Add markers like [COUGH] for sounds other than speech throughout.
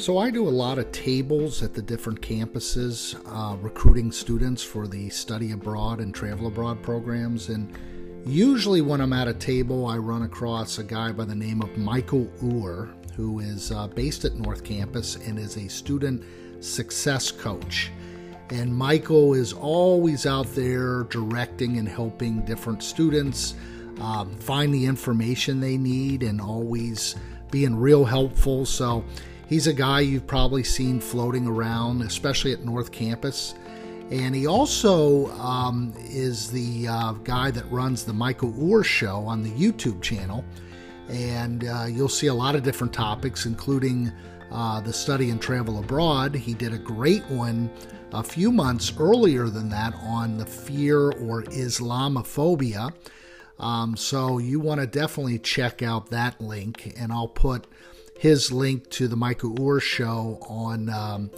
So, I do a lot of tables at the different campuses, uh, recruiting students for the study abroad and travel abroad programs. And usually, when I'm at a table, I run across a guy by the name of Michael Uhr, who is uh, based at North Campus and is a student success coach. And Michael is always out there directing and helping different students um, find the information they need and always being real helpful. So, He's a guy you've probably seen floating around, especially at North Campus. And he also um, is the uh, guy that runs the Michael Uhr Show on the YouTube channel. And uh, you'll see a lot of different topics, including uh, the study and travel abroad. He did a great one a few months earlier than that on the fear or Islamophobia. Um, so you want to definitely check out that link, and I'll put his link to the Michael Uhr show on, um,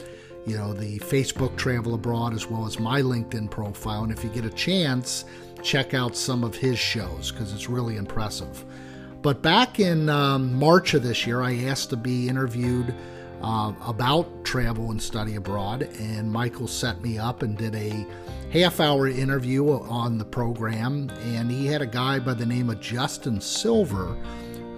you know, the Facebook Travel Abroad as well as my LinkedIn profile. And if you get a chance, check out some of his shows because it's really impressive. But back in um, March of this year, I asked to be interviewed uh, about travel and study abroad, and Michael set me up and did a half hour interview on the program. And he had a guy by the name of Justin Silver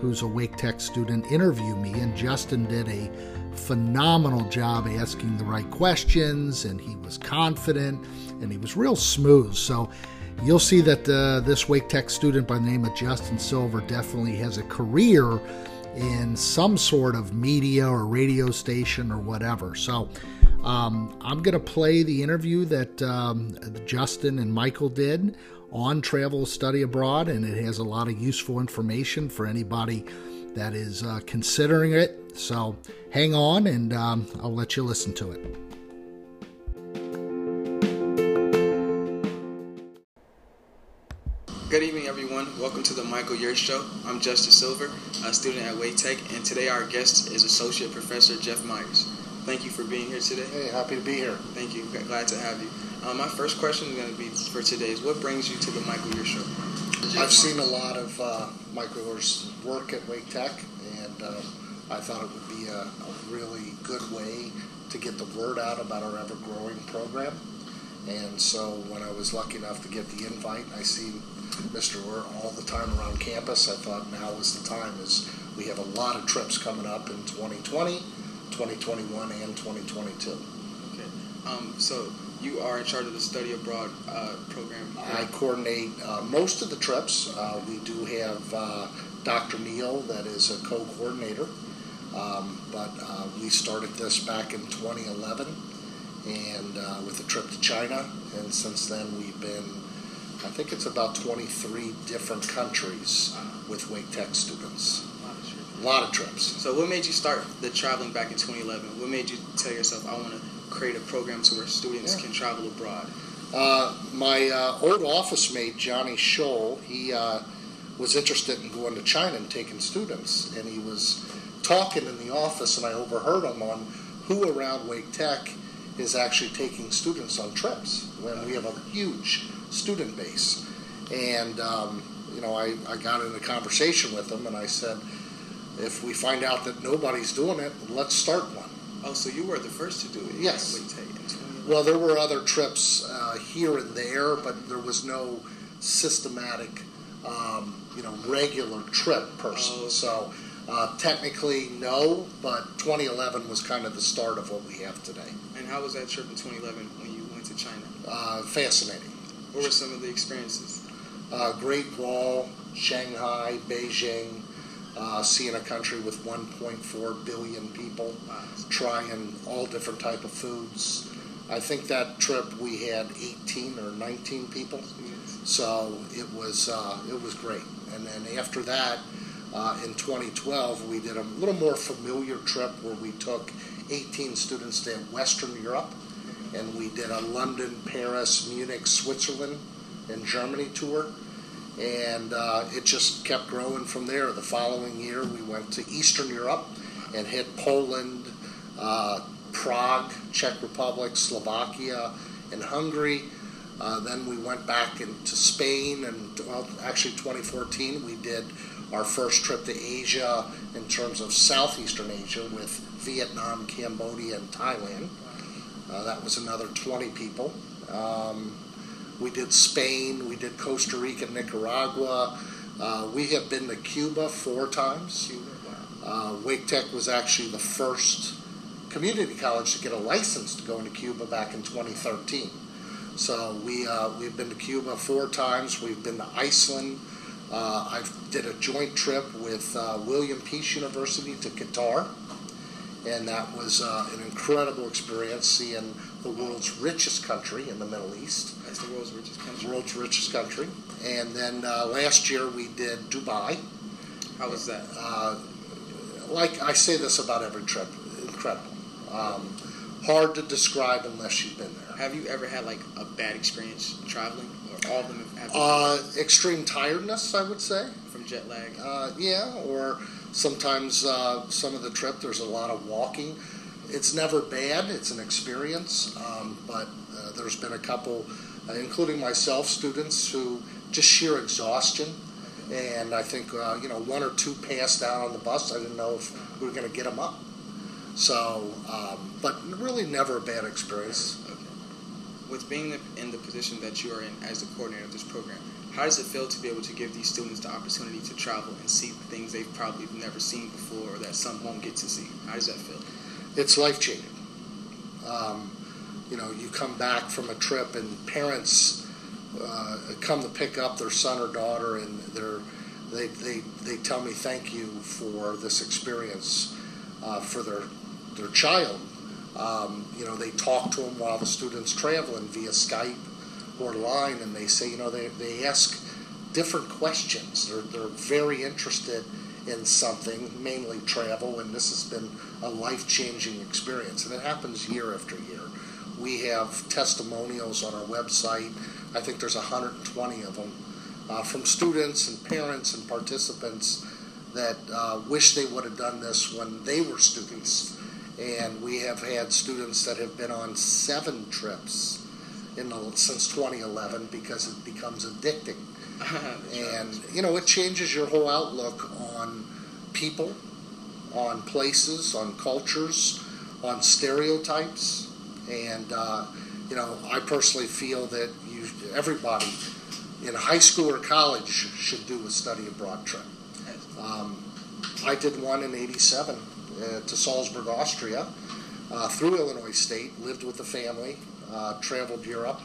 who's a Wake Tech student, interview me, and Justin did a phenomenal job asking the right questions, and he was confident and he was real smooth. So you'll see that uh, this Wake Tech student by the name of Justin Silver definitely has a career in some sort of media or radio station or whatever. So um, I'm going to play the interview that um, Justin and Michael did on travel study abroad, and it has a lot of useful information for anybody that is uh, considering it. So hang on, and um, I'll let you listen to it. Good evening, everyone. Welcome to the Michael Uhr Show. I'm Justin Silver, a student at Wake Tech, and today our guest is Associate Professor Jeff Myers. Thank you for being here today. Hey, happy to be here. Thank you. Glad to have you. Uh, my first question is going to be for today is what brings you to the Michael Uhr Show? I've seen a lot of uh, Michael Uhr's work at Wake Tech, and uh, I thought it would be a, a, really good way to get the word out about our ever growing program. And so when I was lucky enough to get the invite, I see Mr. Uhr all the time around campus. I thought now is the time, as we have a lot of trips coming up in 2020, 2021, and 2022. Okay. Um, so you are in charge of the study abroad uh, program. I coordinate uh, most of the trips. Uh, we do have uh, Dr. Neal that is a co-coordinator, um, but uh, we started this back in 2011, and uh, with a trip to China, and since then we've been, I think it's about 23 different countries with Wake Tech students. A lot of trips. So, what made you start the traveling back in 2011? What made you tell yourself, I want to create a program to where students yeah. can travel abroad? Uh, my uh, old office mate, Johnny Scholl, he uh, was interested in going to China and taking students. And he was talking in the office, and I overheard him on who around Wake Tech is actually taking students on trips when we have a huge student base. And, um, you know, I, I got in a conversation with him, and I said, if we find out that nobody's doing it, let's start one. Oh, so you were the first to do it? Yes. Well, there were other trips uh, here and there, but there was no systematic, um, you know, regular trip person. Oh. So uh, technically, no, but 2011 was kind of the start of what we have today. And how was that trip in 2011 when you went to China? Uh, fascinating. What were some of the experiences? Uh, Great Wall, Shanghai, Beijing, uh, seeing a country with 1.4 billion people, trying all different type of foods. I think that trip we had 18 or 19 people, so it was uh, it was great. And then after that, uh, in 2012, we did a little more familiar trip where we took 18 students to Western Europe, and we did a London, Paris, Munich, Switzerland, and Germany tour and uh, it just kept growing from there. The following year, we went to Eastern Europe and hit Poland, uh, Prague, Czech Republic, Slovakia, and Hungary. Uh, then we went back into Spain, and well, actually 2014 we did our first trip to Asia in terms of Southeastern Asia with Vietnam, Cambodia, and Thailand. Uh, that was another 20 people. Um, we did Spain, we did Costa Rica, Nicaragua. Uh, we have been to Cuba four times. Uh, Wake Tech was actually the first community college to get a license to go into Cuba back in 2013. So we uh, we've been to Cuba four times. We've been to Iceland. Uh, I did a joint trip with uh, William Peace University to Qatar, and that was uh, an incredible experience seeing the world's richest country in the Middle East. That's the world's richest country. World's richest country. And then uh, last year we did Dubai. How was that? Uh, like I say this about every trip, incredible. Um, hard to describe unless you've been there. Have you ever had like a bad experience traveling, or all of them have Uh, extreme tiredness, I would say. from jet lag? Uh, yeah, or sometimes uh, some of the trip there's a lot of walking. It's never bad. It's an experience, um, but uh, there's been a couple, including myself, students who just sheer exhaustion, and I think uh, you know one or two passed out on the bus. I didn't know if we were going to get them up. So, um, but really never a bad experience. Okay. With being in the position that you are in as the coordinator of this program, how does it feel to be able to give these students the opportunity to travel and see things they've probably never seen before or that some won't get to see? How does that feel? it's life changing. Um, you know, you come back from a trip and parents uh, come to pick up their son or daughter, and they're, they, they, they tell me thank you for this experience uh, for their, their child. Um, you know, they talk to them while the student's traveling via Skype or line, and they say, you know, they, they ask different questions. They're, they're very interested in something, mainly travel, and this has been a life changing experience. And it happens year after year. We have testimonials on our website. I think there's 120 of them uh, from students and parents and participants that uh, wish they would have done this when they were students. And we have had students that have been on seven trips in the, since 2011 because it becomes addicting [LAUGHS] and you know it changes your whole outlook on people on places on cultures on stereotypes and uh, you know i personally feel that you everybody in high school or college should do a study abroad trip um, i did one in 87 uh, to salzburg austria uh, through illinois state lived with the family uh, traveled europe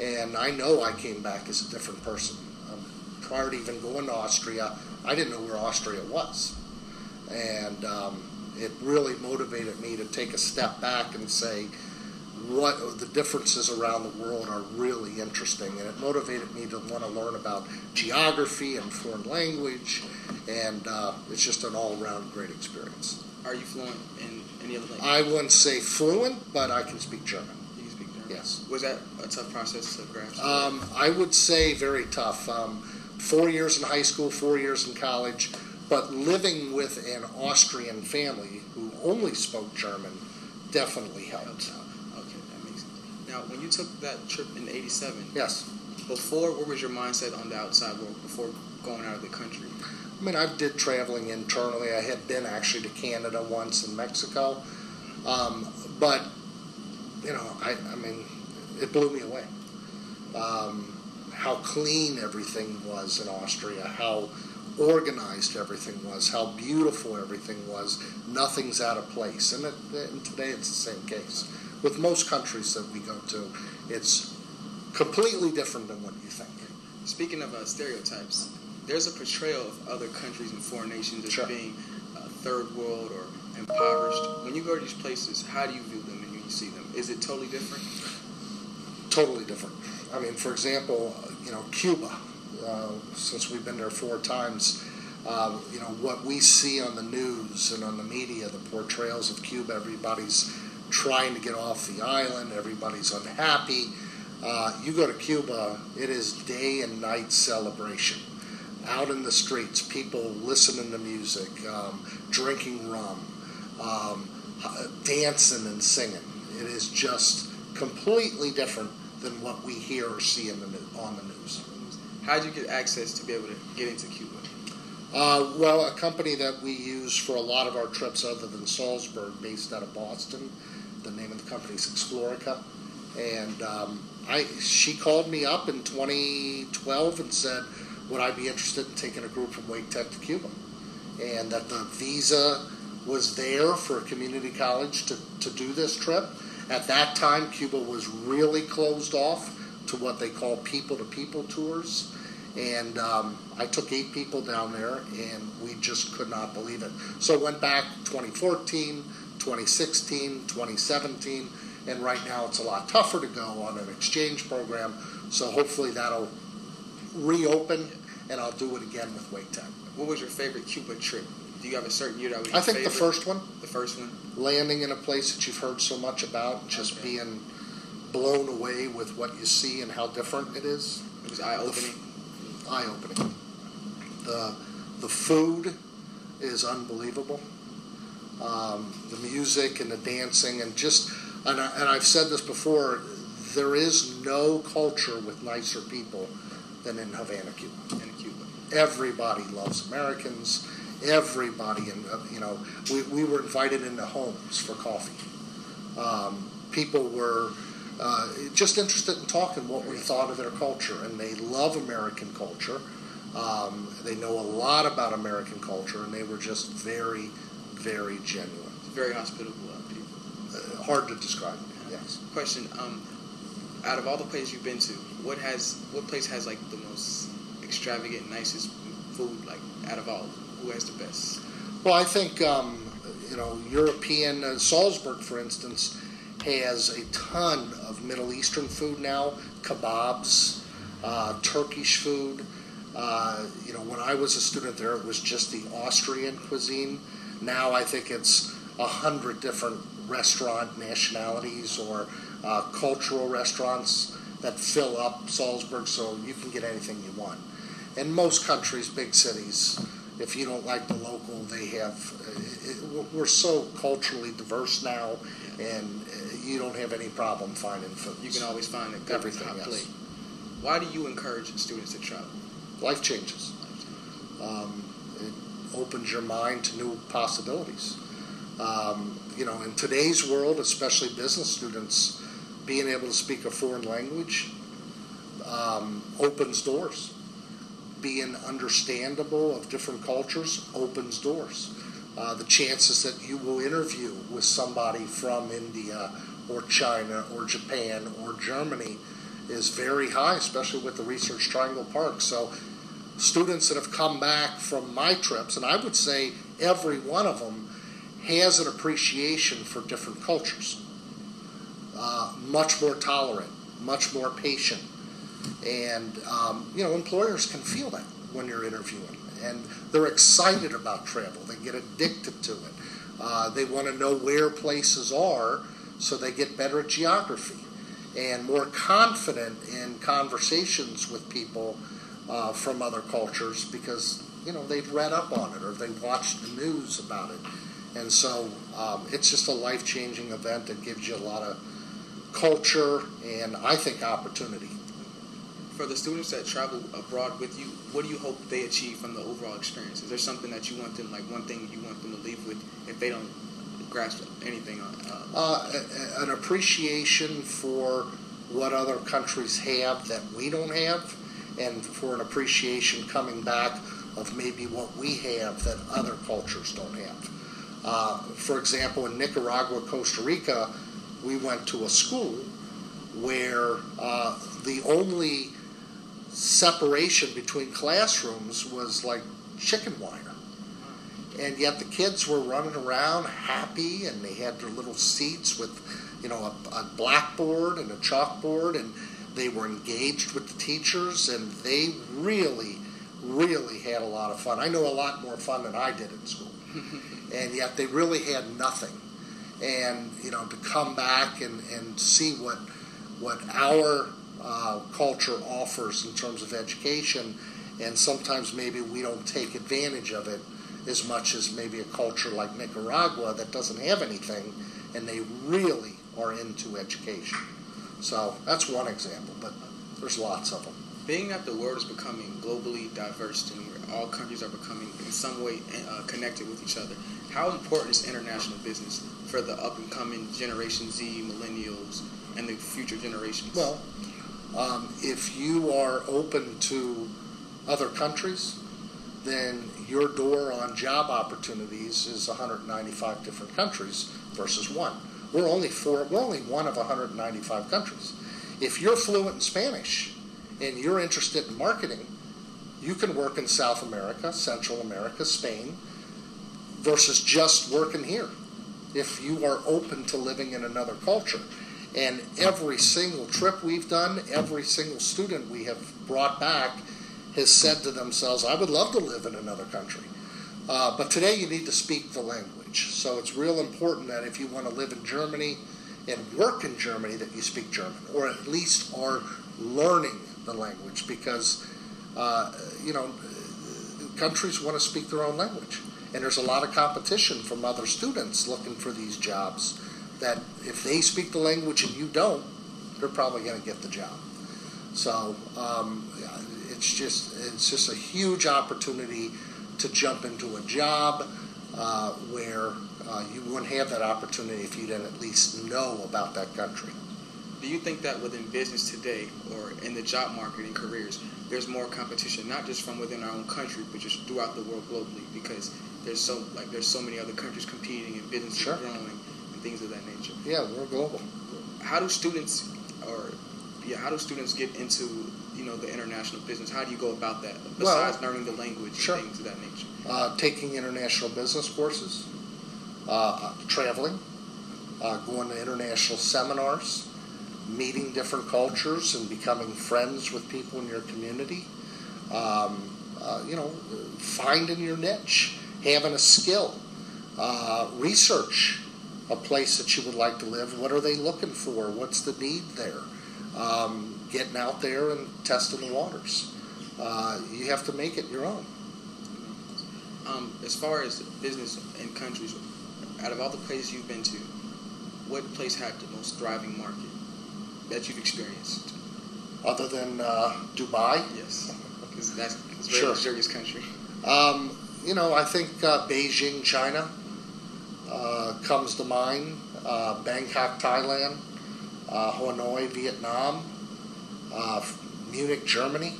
and i know i came back as a different person um, prior to even going to Austria, I didn't know where Austria was. And um, it really motivated me to take a step back and say, what the differences around the world are really interesting. And it motivated me to want to learn about geography and foreign language. And uh, it's just an all around great experience. Are you fluent in any other language? I wouldn't say fluent, but I can speak German. you can speak German. Yes. Was that a tough process to grasp? Um, I would say very tough. Um, four years in high school, four years in college, but living with an Austrian family who only spoke German definitely helped. Okay, that makes sense. Now, when you took that trip in '87, Yes. before what was your mindset on the outside world before going out of the country? I mean, I did traveling internally. I had been actually to Canada once and Mexico. Um, but, you know, I, I mean, it blew me away. Um, how clean everything was in Austria, how organized everything was, how beautiful everything was. Nothing's out of place. And, it, and today it's the same case. With most countries that we go to, it's completely different than what you think. Speaking of uh, stereotypes, there's a portrayal of other countries and foreign nations as Sure. being uh, third world or impoverished. When you go to these places, how do you view them and when you see them? Is it totally different? totally different. I mean, for example, you know, Cuba, uh, since we've been there four times, um, you know, what we see on the news and on the media, the portrayals of Cuba, everybody's trying to get off the island, everybody's unhappy. Uh, you go to Cuba, it is day and night celebration. Out in the streets, people listening to music, um, drinking rum, um, dancing and singing. It is just completely different than what we hear or see in the on the news. How did you get access to be able to get into Cuba? Uh, well, a company that we use for a lot of our trips, other than Salzburg, based out of Boston. The name of the company is Explorica, and um, I she called me up in 2012 and said, would I be interested in taking a group from Wake Tech to Cuba, and that the visa was there for a community college to, to do this trip. At that time, Cuba was really closed off to what they call people to people tours. And um, I took eight people down there, and we just could not believe it. So went back 2014, 2016, 2017, and right now it's a lot tougher to go on an exchange program. So hopefully that'll reopen, and I'll do it again with Wake Tech. What was your favorite Cuba trip? Do you have a certain year that was? I think favorite? the first one. The first one. Landing in a place that you've heard so much about, just okay. being blown away with what you see and how different it is. It was eye opening. Eye opening. The the food is unbelievable. Um, the music and the dancing and just and, I, and I've said this before. There is no culture with nicer people than in Havana, Cuba. In Cuba, everybody loves Americans everybody, and uh, you know, we, we were invited into homes for coffee. Um, people were uh, just interested in talking what we thought of their culture, and they love American culture. Um, they know a lot about American culture, and they were just very, very genuine. Very hospitable uh, people. Uh, hard to describe. Yes. Question: um, Out of all the places you've been to, what has what place has like the most extravagant, nicest food? Like out of all who has the best? Well, I think um, you know European uh, Salzburg, for instance, has a ton of Middle Eastern food now, kebabs, uh, Turkish food. Uh, you know, when I was a student there, it was just the Austrian cuisine. Now I think it's a hundred different restaurant nationalities or uh, cultural restaurants that fill up Salzburg, so you can get anything you want. In most countries, big cities, if you don't like the local, they have. Uh, it, we're so culturally diverse now, and uh, you don't have any problem finding food. You can always find a good Everything, hot yes. plate. Why do you encourage students to travel? Life changes. Um, it opens your mind to new possibilities. Um, you know, in today's world, especially business students, being able to speak a foreign language um, opens doors being understandable of different cultures opens doors. Uh, the chances that you will interview with somebody from India or China or Japan or Germany is very high, especially with the Research Triangle Park. So, students that have come back from my trips, and I would say every one of them has an appreciation for different cultures, uh, much more tolerant, much more patient, and, um, you know, employers can feel that when you're interviewing. And they're excited about travel, they get addicted to it. Uh, they want to know where places are so they get better at geography and more confident in conversations with people uh, from other cultures because you know they've read up on it or they've watched the news about it and so um, it's just a life-changing event that gives you a lot of culture and i think opportunity for the students that travel abroad with you, what do you hope they achieve from the overall experience? Is there something that you want them, like one thing you want them to leave with, if they don't grasp anything? Uh, uh, an appreciation for what other countries have that we don't have, and for an appreciation coming back of maybe what we have that other cultures don't have. Uh, for example, in Nicaragua, Costa Rica, we went to a school where uh, the only separation between classrooms was like chicken wire. And yet the kids were running around happy and they had their little seats with, you know, a, a blackboard and a chalkboard and they were engaged with the teachers and they really, really had a lot of fun. I know a lot more fun than I did in school. [LAUGHS] and yet they really had nothing. And, you know, to come back and, and see what what our uh, culture offers in terms of education, and sometimes maybe we don't take advantage of it as much as maybe a culture like Nicaragua that doesn't have anything, and they really are into education. So that's one example, but there's lots of them. Being that the world is becoming globally diverse, and we're all countries are becoming in some way uh, connected with each other. How important is international business for the up and coming Generation Z, millennials, and the future generations? Well, um, if you are open to other countries, then your door on job opportunities is 195 different countries versus one. We're only four. We're only one of 195 countries. If you're fluent in Spanish and you're interested in marketing, you can work in South America, Central America, Spain, versus just working here. If you are open to living in another culture. And every single trip we've done, every single student we have brought back has said to themselves, I would love to live in another country. Uh, but today you need to speak the language. So it's real important that if you want to live in Germany and work in Germany, that you speak German, or at least are learning the language, because uh, you know countries want to speak their own language, and there's a lot of competition from other students looking for these jobs. That if they speak the language and you don't, they're probably going to get the job. So um, it's just it's just a huge opportunity to jump into a job uh, where uh, you wouldn't have that opportunity if you didn't at least know about that country. Do you think that within business today or in the job market and careers, there's more competition, not just from within our own country, but just throughout the world globally? Because there's so like there's so many other countries competing and business sure. growing and things of that nature. Yeah, we're global. How do students or yeah, how do students get into you know the international business? How do you go about that besides well, learning the language sure. and things of that nature? Uh, taking international business courses, uh, traveling, uh, going to international seminars, meeting different cultures, and becoming friends with people in your community. Um, uh, you know, finding your niche, having a skill, uh, research a place that you would like to live. What are they looking for? What's the need there? Um, getting out there and testing the waters. Uh, you have to make it your own. Um, as far as business in countries, out of all the places you've been to, what place had the most thriving market that you've experienced? Other than uh, Dubai? Yes, [LAUGHS] because that's a very sure. luxurious country. Um, you know, I think uh, Beijing, China uh, comes to mind. Uh, Bangkok, Thailand. Uh, Hanoi, Vietnam uh, Munich, Germany,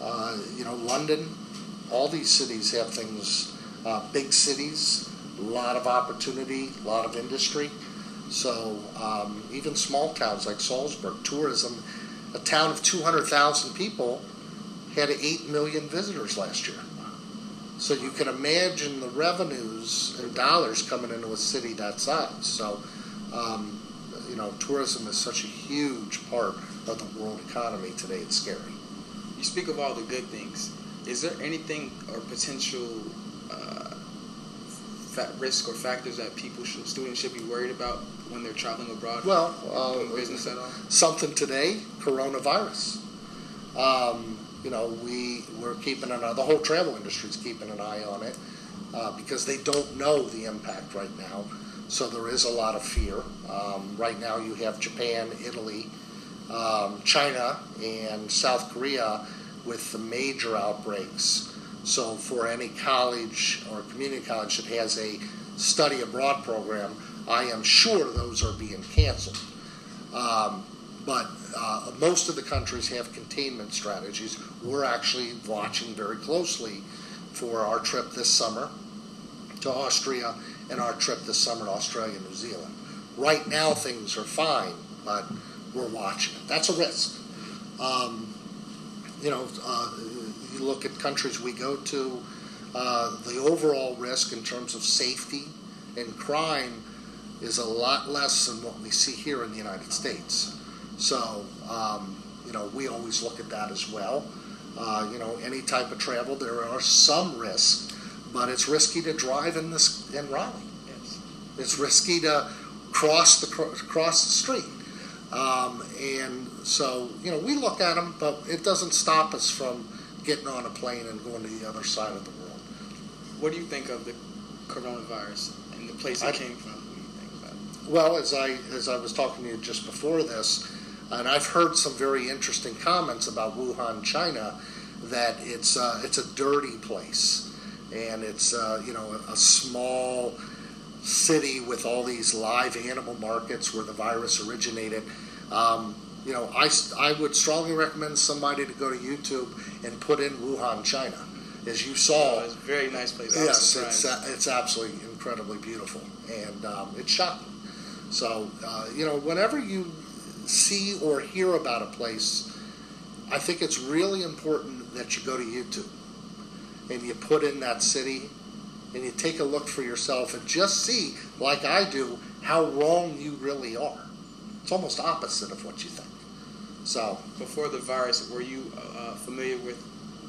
uh, you know, London. All these cities have things, uh, big cities, a lot of opportunity, a lot of industry. So um, even small towns like Salzburg, tourism, a town of 200,000 people had 8 million visitors last year. So you can imagine the revenues and dollars coming into a city that size. So, um, you know, tourism is such a huge part of the world economy today. It's scary. You speak of all the good things. Is there anything or potential uh, risk or factors that people should, students should be worried about when they're traveling abroad? Well, uh, business at all. Something today, coronavirus. Um, you know, we we're keeping an eye. The whole travel industry is keeping an eye on it uh, because they don't know the impact right now. So there is a lot of fear. Um, right now, you have Japan, Italy, um, China and South Korea with the major outbreaks. So, for any college or community college that has a study abroad program, I am sure those are being canceled. Um, but uh, most of the countries have containment strategies. We're actually watching very closely for our trip this summer to Austria and our trip this summer to Australia and New Zealand. Right now, things are fine, but we're watching it. That's a risk. Um, you know, uh, you look at countries we go to, uh, the overall risk in terms of safety and crime is a lot less than what we see here in the United States. So, um, you know, we always look at that as well. Uh, you know, any type of travel, there are some risks, but it's risky to drive in this in Raleigh. Yes. It's risky to cross the cross the street. Um, and so, you know, we look at them, but it doesn't stop us from getting on a plane and going to the other side of the world. What do you think of the coronavirus and the place it I, came from? Well, as I as I was talking to you just before this, and I've heard some very interesting comments about Wuhan, China, that it's uh, it's a dirty place, and it's uh, you know a, a small city with all these live animal markets where the virus originated. Um, you know, I, I would strongly recommend somebody to go to YouTube and put in Wuhan, China. As you saw, Oh, it's a very nice place. Yes, it's uh, it's absolutely incredibly beautiful, and um, it's shocking. So uh, you know, whenever you see or hear about a place, I think it's really important that you go to YouTube and you put in that city and you take a look for yourself and just see, like I do, how wrong you really are. It's almost opposite of what you think. So, Before the virus, were you uh, familiar with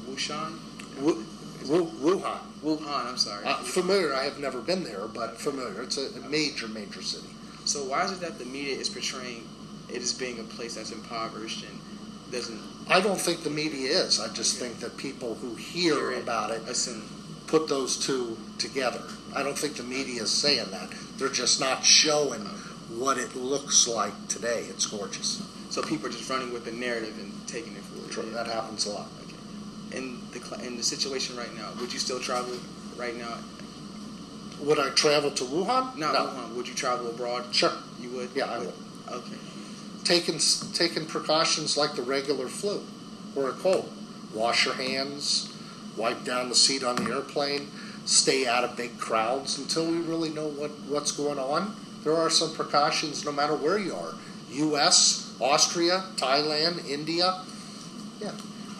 Wuhan? Wu- Wu- Wuhan. Wuhan, I'm sorry. Uh, familiar, I have never been there, but familiar. It's a, a major, major city. so why is it that the media is portraying it as being a place that's impoverished and doesn't I don't think the media is. I just think that people who hear Hear it. about it assume? put those two together. I don't think the media is saying that. They're just not showing what it looks like today. It's gorgeous. So people are just running with the narrative and taking it for it is. That happens a lot. Okay. In the in the situation right now, would you still travel right now? Would I travel to Wuhan? Not no. Wuhan. Would you travel abroad? Sure. You would. Yeah, I would. Okay. Taking taking precautions like the regular flu or a cold. Wash your hands. Wipe down the seat on the airplane. Stay out of big crowds until we really know what, what's going on. There are some precautions no matter where you are. U.S., Austria, Thailand, India.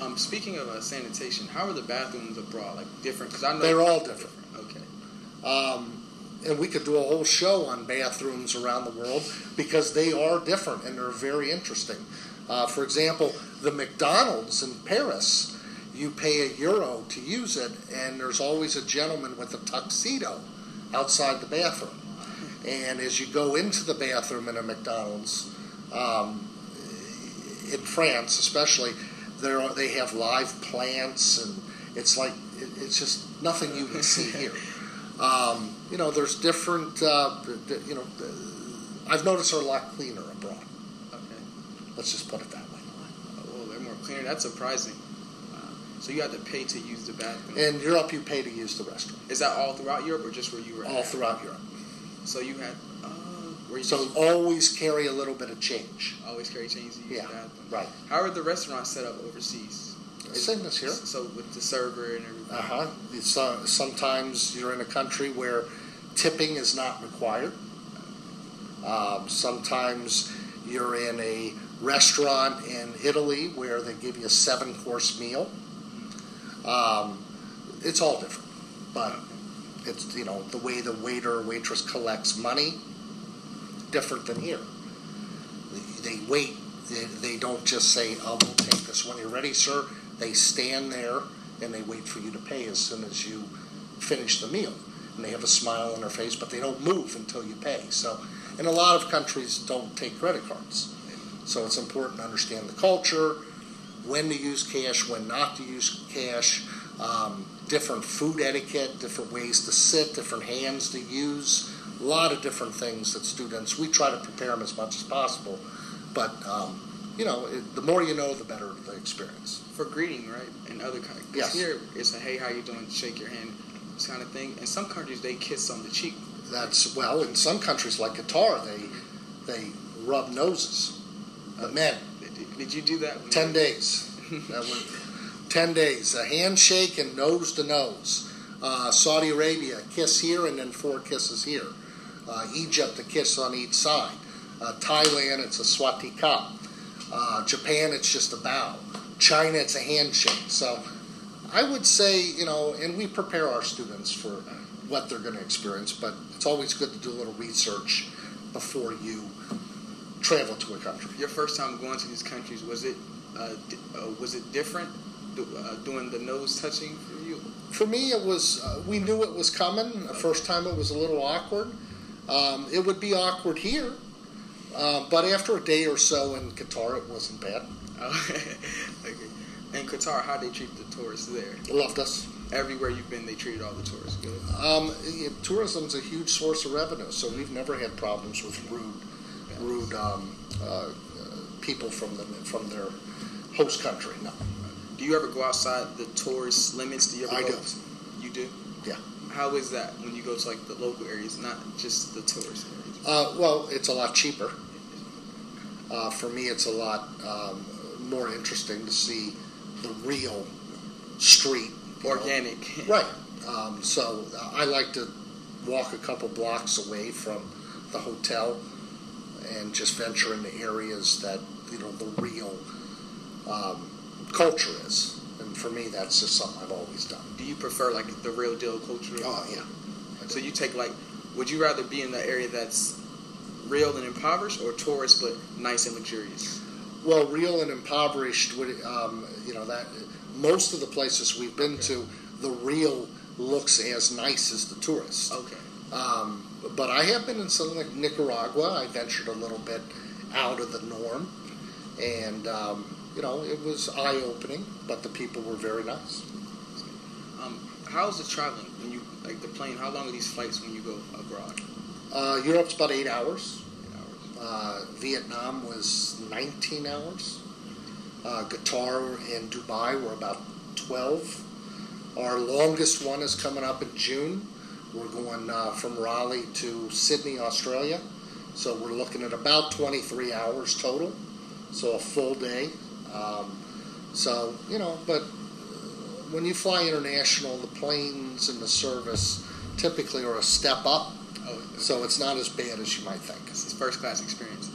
Um, speaking of uh, sanitation, how are the bathrooms abroad? Like different? Because I know They're all different. Okay. Um, and we could do a whole show on bathrooms around the world because they are different and they're very interesting. Uh, for example, the McDonald's in Paris, you pay a euro to use it, and there's always a gentleman with a tuxedo outside the bathroom. And as you go into the bathroom in a McDonald's, um, in France especially, there are, they have live plants, and it's like it, it's just nothing you would see here. [LAUGHS] Um, you know, there's different. Uh, you know, uh, I've noticed they're a lot cleaner abroad. Okay. Let's just put it that way. Oh, well, they're more cleaner. That's surprising. Wow. So you have to pay to use the bathroom. In Europe, you pay to use the restroom. Is that all throughout Europe or just where you were? All at? throughout Europe. So you had. Uh, where you So always carry a little bit of change. always carry change Yeah, right. How are the restaurants set up overseas? Same as here. So with the server and everything. Uh huh. It's, uh, sometimes you're in a country where tipping is not required. Um, sometimes you're in a restaurant in Italy where they give you a seven course meal. Um, it's all different, but it's you know the way the waiter or waitress collects money different than here. They, wait. They, they don't just say, "Oh, we'll take this when you're ready, sir." They stand there and they wait for you to pay as soon as you finish the meal. And they have a smile on their face, but they don't move until you pay. So, and a lot of countries don't take credit cards. So it's important to understand the culture, when to use cash, when not to use cash, um, different food etiquette, different ways to sit, different hands to use, a lot of different things that students, we try to prepare them as much as possible. But, um, you know, it, the more you know, the better the experience. For greeting, right? In other countries. Yes. Here it's a hey, how you doing? Shake your hand, this kind of thing. In some countries they kiss on the cheek. That's, well, in some countries like Qatar, they, they rub noses. The men, Did, did you do that? 10 days. [LAUGHS] That was 10 days. A handshake and nose to nose. Uh, Saudi Arabia, a kiss here and then four kisses here. Uh, Egypt, a kiss on each side. Uh, Thailand, it's a swatika. Uh, Japan, it's just a bow. China, it's a handshake. So I would say, you know, and we prepare our students for what they're going to experience, but it's always good to do a little research before you travel to a country. Your first time going to these countries was it uh, uh, was it different? Do, uh, doing the nose touching for you? For me, it was, uh, we knew it was coming. The first time it was a little awkward. Um, it would be awkward here. Uh, but after a day or so in Qatar, it wasn't bad. Oh, [LAUGHS] okay. In Qatar, how they treat the tourists there? They loved us. Everywhere you've been, they treated all the tourists good. Um, yeah, tourism's a huge source of revenue, so we've never had problems with rude, rude um, uh, uh, people from the from their host country. No. Do you ever go outside the tourist limits? Do you ever I go? do. You do? Yeah. How is that when you go to like the local areas, not just the tourist areas? Uh, well, it's a lot cheaper. Uh, for me, it's a lot um, more interesting to see the real street. you know. Organic. [LAUGHS] Right. Um, so uh, I like to walk a couple blocks away from the hotel and just venture into areas that you know the real um, culture is. And for me, that's just something I've always done. Do you prefer like the real deal culture? Oh yeah. So you take like, would you rather be in the area that's real and impoverished, or tourist but nice and luxurious? Well, real and impoverished would um, you know that most of the places we've been to, the real looks as nice as the tourist. Okay. Um, but I have been in something like Nicaragua. I ventured a little bit out of the norm, and um, you know it was eye opening. But the people were very nice. Um, how's the traveling when you like the plane? How long are these flights when you go abroad? Uh, Europe's about eight hours. Eight hours. Uh, Vietnam was 19 hours. Uh, Qatar and Dubai were about 12. Our longest one is coming up in June. We're going uh, from Raleigh to Sydney, Australia. So we're looking at about 23 hours total. So a full day. Um, so, you know, but when you fly international, the planes and the service typically are a step up. Oh, So it's not as bad as you might think. this is first class experience.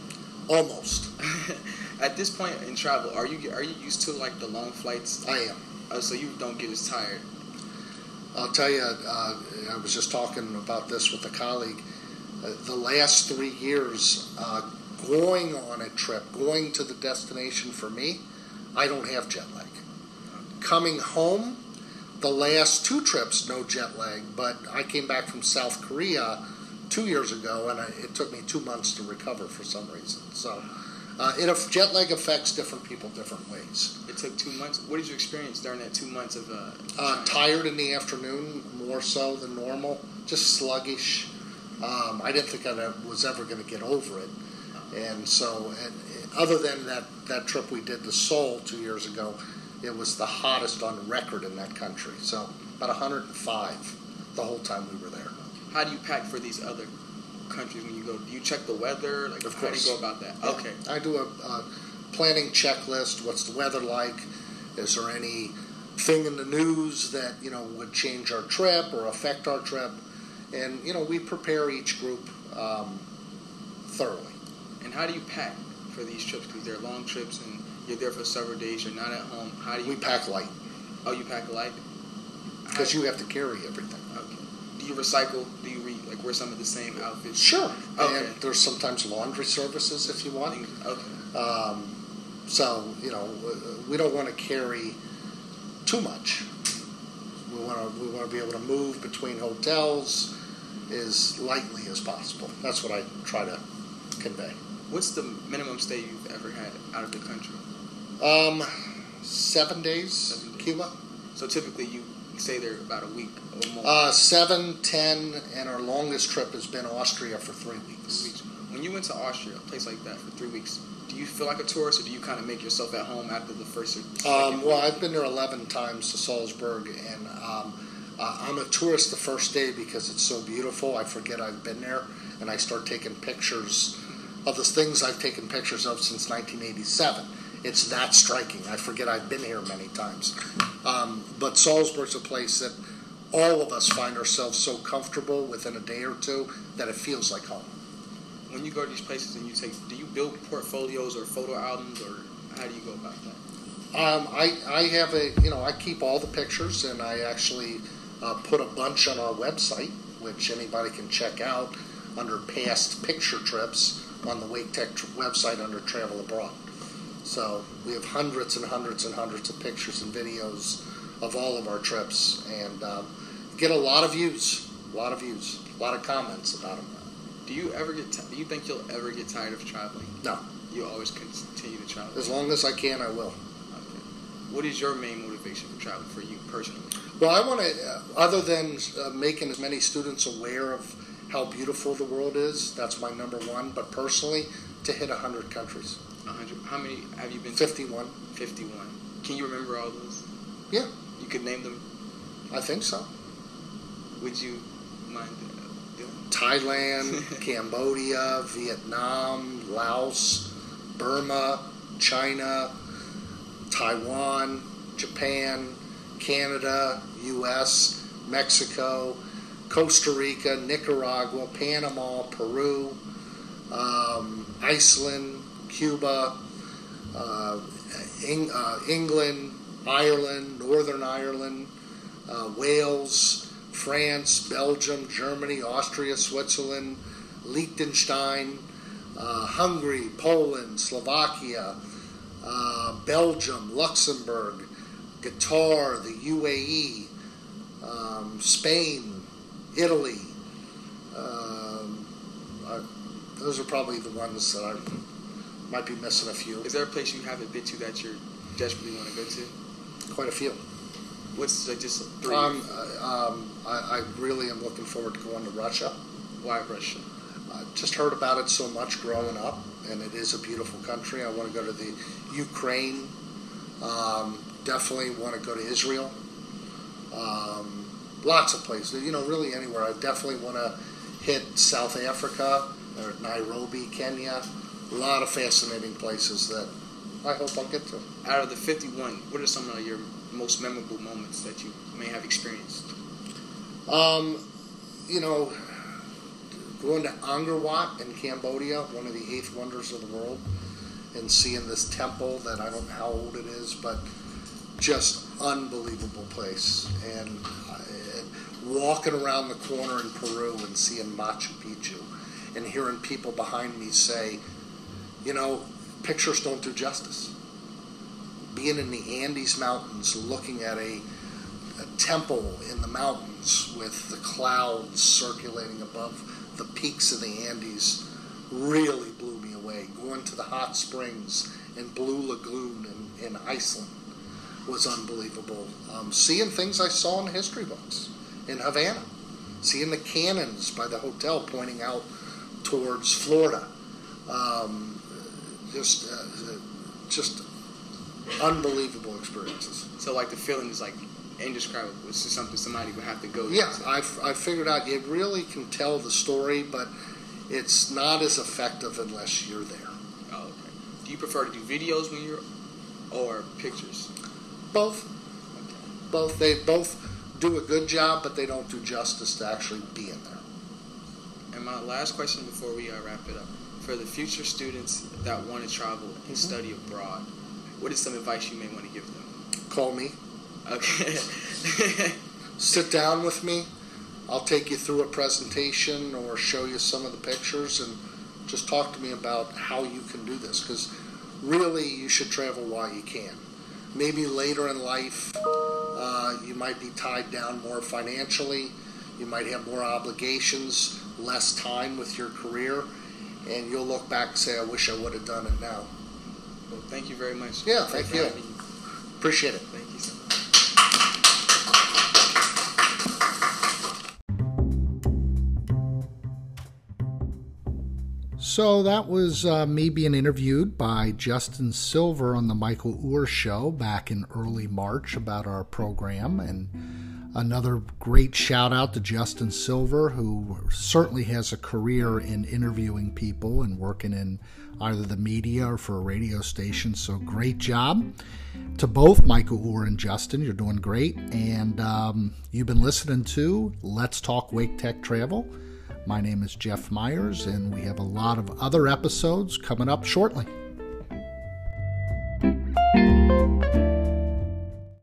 Almost. [LAUGHS] At this point in travel, are you are you used to like the long flights? I am. Uh, so you don't get as tired. I'll tell you, uh, I was just talking about this with a colleague. Uh, the last three years, uh, going on a trip, going to the destination for me, I don't have jet lag. Coming home, the last two trips, no jet lag, but I came back from South Korea two years ago and I, it took me two months to recover for some reason. So uh, it, jet lag affects different people different ways. It took two months. What did you experience during that two months of? Uh, Uh, tired in the afternoon, more so than normal. Just sluggish. Um, I didn't think I was ever going to get over it, and so and, other than that that trip we did to Seoul two years ago, it was the hottest on record in that country. So about 105 the whole time we were there. How do you pack for these other countries when you go? Do you check the weather? Like, Of how do you go about that? Yeah. Okay. I do a, a planning checklist. What's the weather like? Is there any thing in the news that you know would change our trip or affect our trip? And you know we prepare each group um, thoroughly. And how do you pack for these trips? Because they're long trips and you're there for several days. You're not at home. How do you? We pack light Oh, you pack light. because you have to carry everything. Okay. Do you recycle? Do you re, like wear some of the same outfits? Sure. Okay. And there's sometimes laundry services if you want. Okay. Um, so you know we don't want to carry too much. We want to we want to be able to move between hotels as lightly as possible. That's what I try to convey. What's the minimum stay you've ever had out of the country? Um, seven days, Seven days. Cuba. So typically you stay there about a week or more. Uh, seven, ten, and our longest trip has been Austria for three Three weeks. weeks. When you went to Austria, a place like that, for three weeks, do you feel like a tourist, or do you kind of make yourself at home after the first Um, well? I've been there 11 times to Salzburg, and um, uh, I'm a tourist the first day because it's so beautiful. I forget I've been there, and I start taking pictures of the things I've taken pictures of since 1987. It's that striking. I forget I've been here many times. Um, but Salzburg's a place that all of us find ourselves so comfortable within a day or two that it feels like home. when you go to these places and you take, do you build portfolios or photo albums, or how do you go about that? Um, I, I have a, you know, I keep all the pictures and I actually uh, put a bunch on our website, which anybody can check out under past picture trips on the Wake Tech website under Travel Abroad. So we have hundreds and hundreds and hundreds of pictures and videos of all of our trips and um, get a lot of views, a lot of views, a lot of comments about them. Do you ever get? T- do you think you'll ever get tired of traveling? No. You always continue to travel. As long as I can, I will. Okay. What is your main motivation for traveling for you personally? Well, I want to, uh, other than uh, making as many students aware of how beautiful the world is, that's my number one. But personally, to hit 100 countries, A hundred. How many have you been? to? 51. Fifty-one. Can you remember all those? Yeah. You could name them. I think so. Would you mind uh, doing? Thailand, [LAUGHS] Cambodia, Vietnam, Laos, Burma, China, Taiwan, Japan, Canada, U.S., Mexico, Costa Rica, Nicaragua, Panama, Peru, um, Iceland, Cuba, uh, Eng- uh, England, Ireland, Northern Ireland, uh, Wales, France, Belgium, Germany, Austria, Switzerland, Liechtenstein, uh, Hungary, Poland, Slovakia, uh, Belgium, Luxembourg, Qatar, the UAE, um, Spain, Italy. Um, I, those are probably the ones that I might be missing a few. Is there a place you haven't been to that you desperately want to go to? Quite a few. What's like just three? Um, um, I, I really am looking forward to going to Russia. Why Russia? I just heard about it so much growing up, and it is a beautiful country. I want to go to the Ukraine. Um, definitely want to go to Israel. Um, lots of places. You know, really anywhere. I definitely want to hit South Africa or Nairobi, Kenya. A lot of fascinating places that I hope I'll get to. Out of the 51, what are some of your most memorable moments that you may have experienced? Um, you know, going to Angkor Wat in Cambodia, one of the eighth wonders of the world, and seeing this temple that I don't know how old it is, but just unbelievable place. And walking around the corner in Peru and seeing Machu Picchu, and hearing people behind me say, you know, pictures don't do justice. Being in the Andes Mountains, looking at a a temple in the mountains with the clouds circulating above the peaks of the Andes really blew me away. Going to the hot springs in Blue Lagoon in, in Iceland was unbelievable. Um, seeing things I saw in history books in Havana, seeing the cannons by the hotel pointing out towards Florida. Um, just, uh, just unbelievable experiences. So like the feeling is like indescribable. It's just something somebody would have to go. Yeah, to. I've, I figured out you really can tell the story, but it's not as effective unless you're there. Oh, okay. Do you prefer to do videos when you're, or pictures? Both, Okay. both they both do a good job, but they don't do justice to actually being there. And my last question before we uh, wrap it up: for the future students that want to travel and Mm-hmm. study abroad, what is some advice you may want to give them? Call me, Okay. [LAUGHS] sit down with me. I'll take you through a presentation or show you some of the pictures and just talk to me about how you can do this because really you should travel while you can. Maybe later in life uh, you might be tied down more financially, you might have more obligations, less time with your career, and you'll look back and say, I wish I would have done it now. well, thank you very much. Yeah, thank you. Appreciate it. Thank you so much. So that was uh, me being interviewed by Justin Silver on the Michael Uhr show back in early March about our program. And another great shout out to Justin Silver, who certainly has a career in interviewing people and working in either the media or for a radio station. So great job to both Michael Uhr and Justin. You're doing great. And um, you've been listening to Let's Talk Wake Tech Travel. My name is Jeff Myers, and we have a lot of other episodes coming up shortly.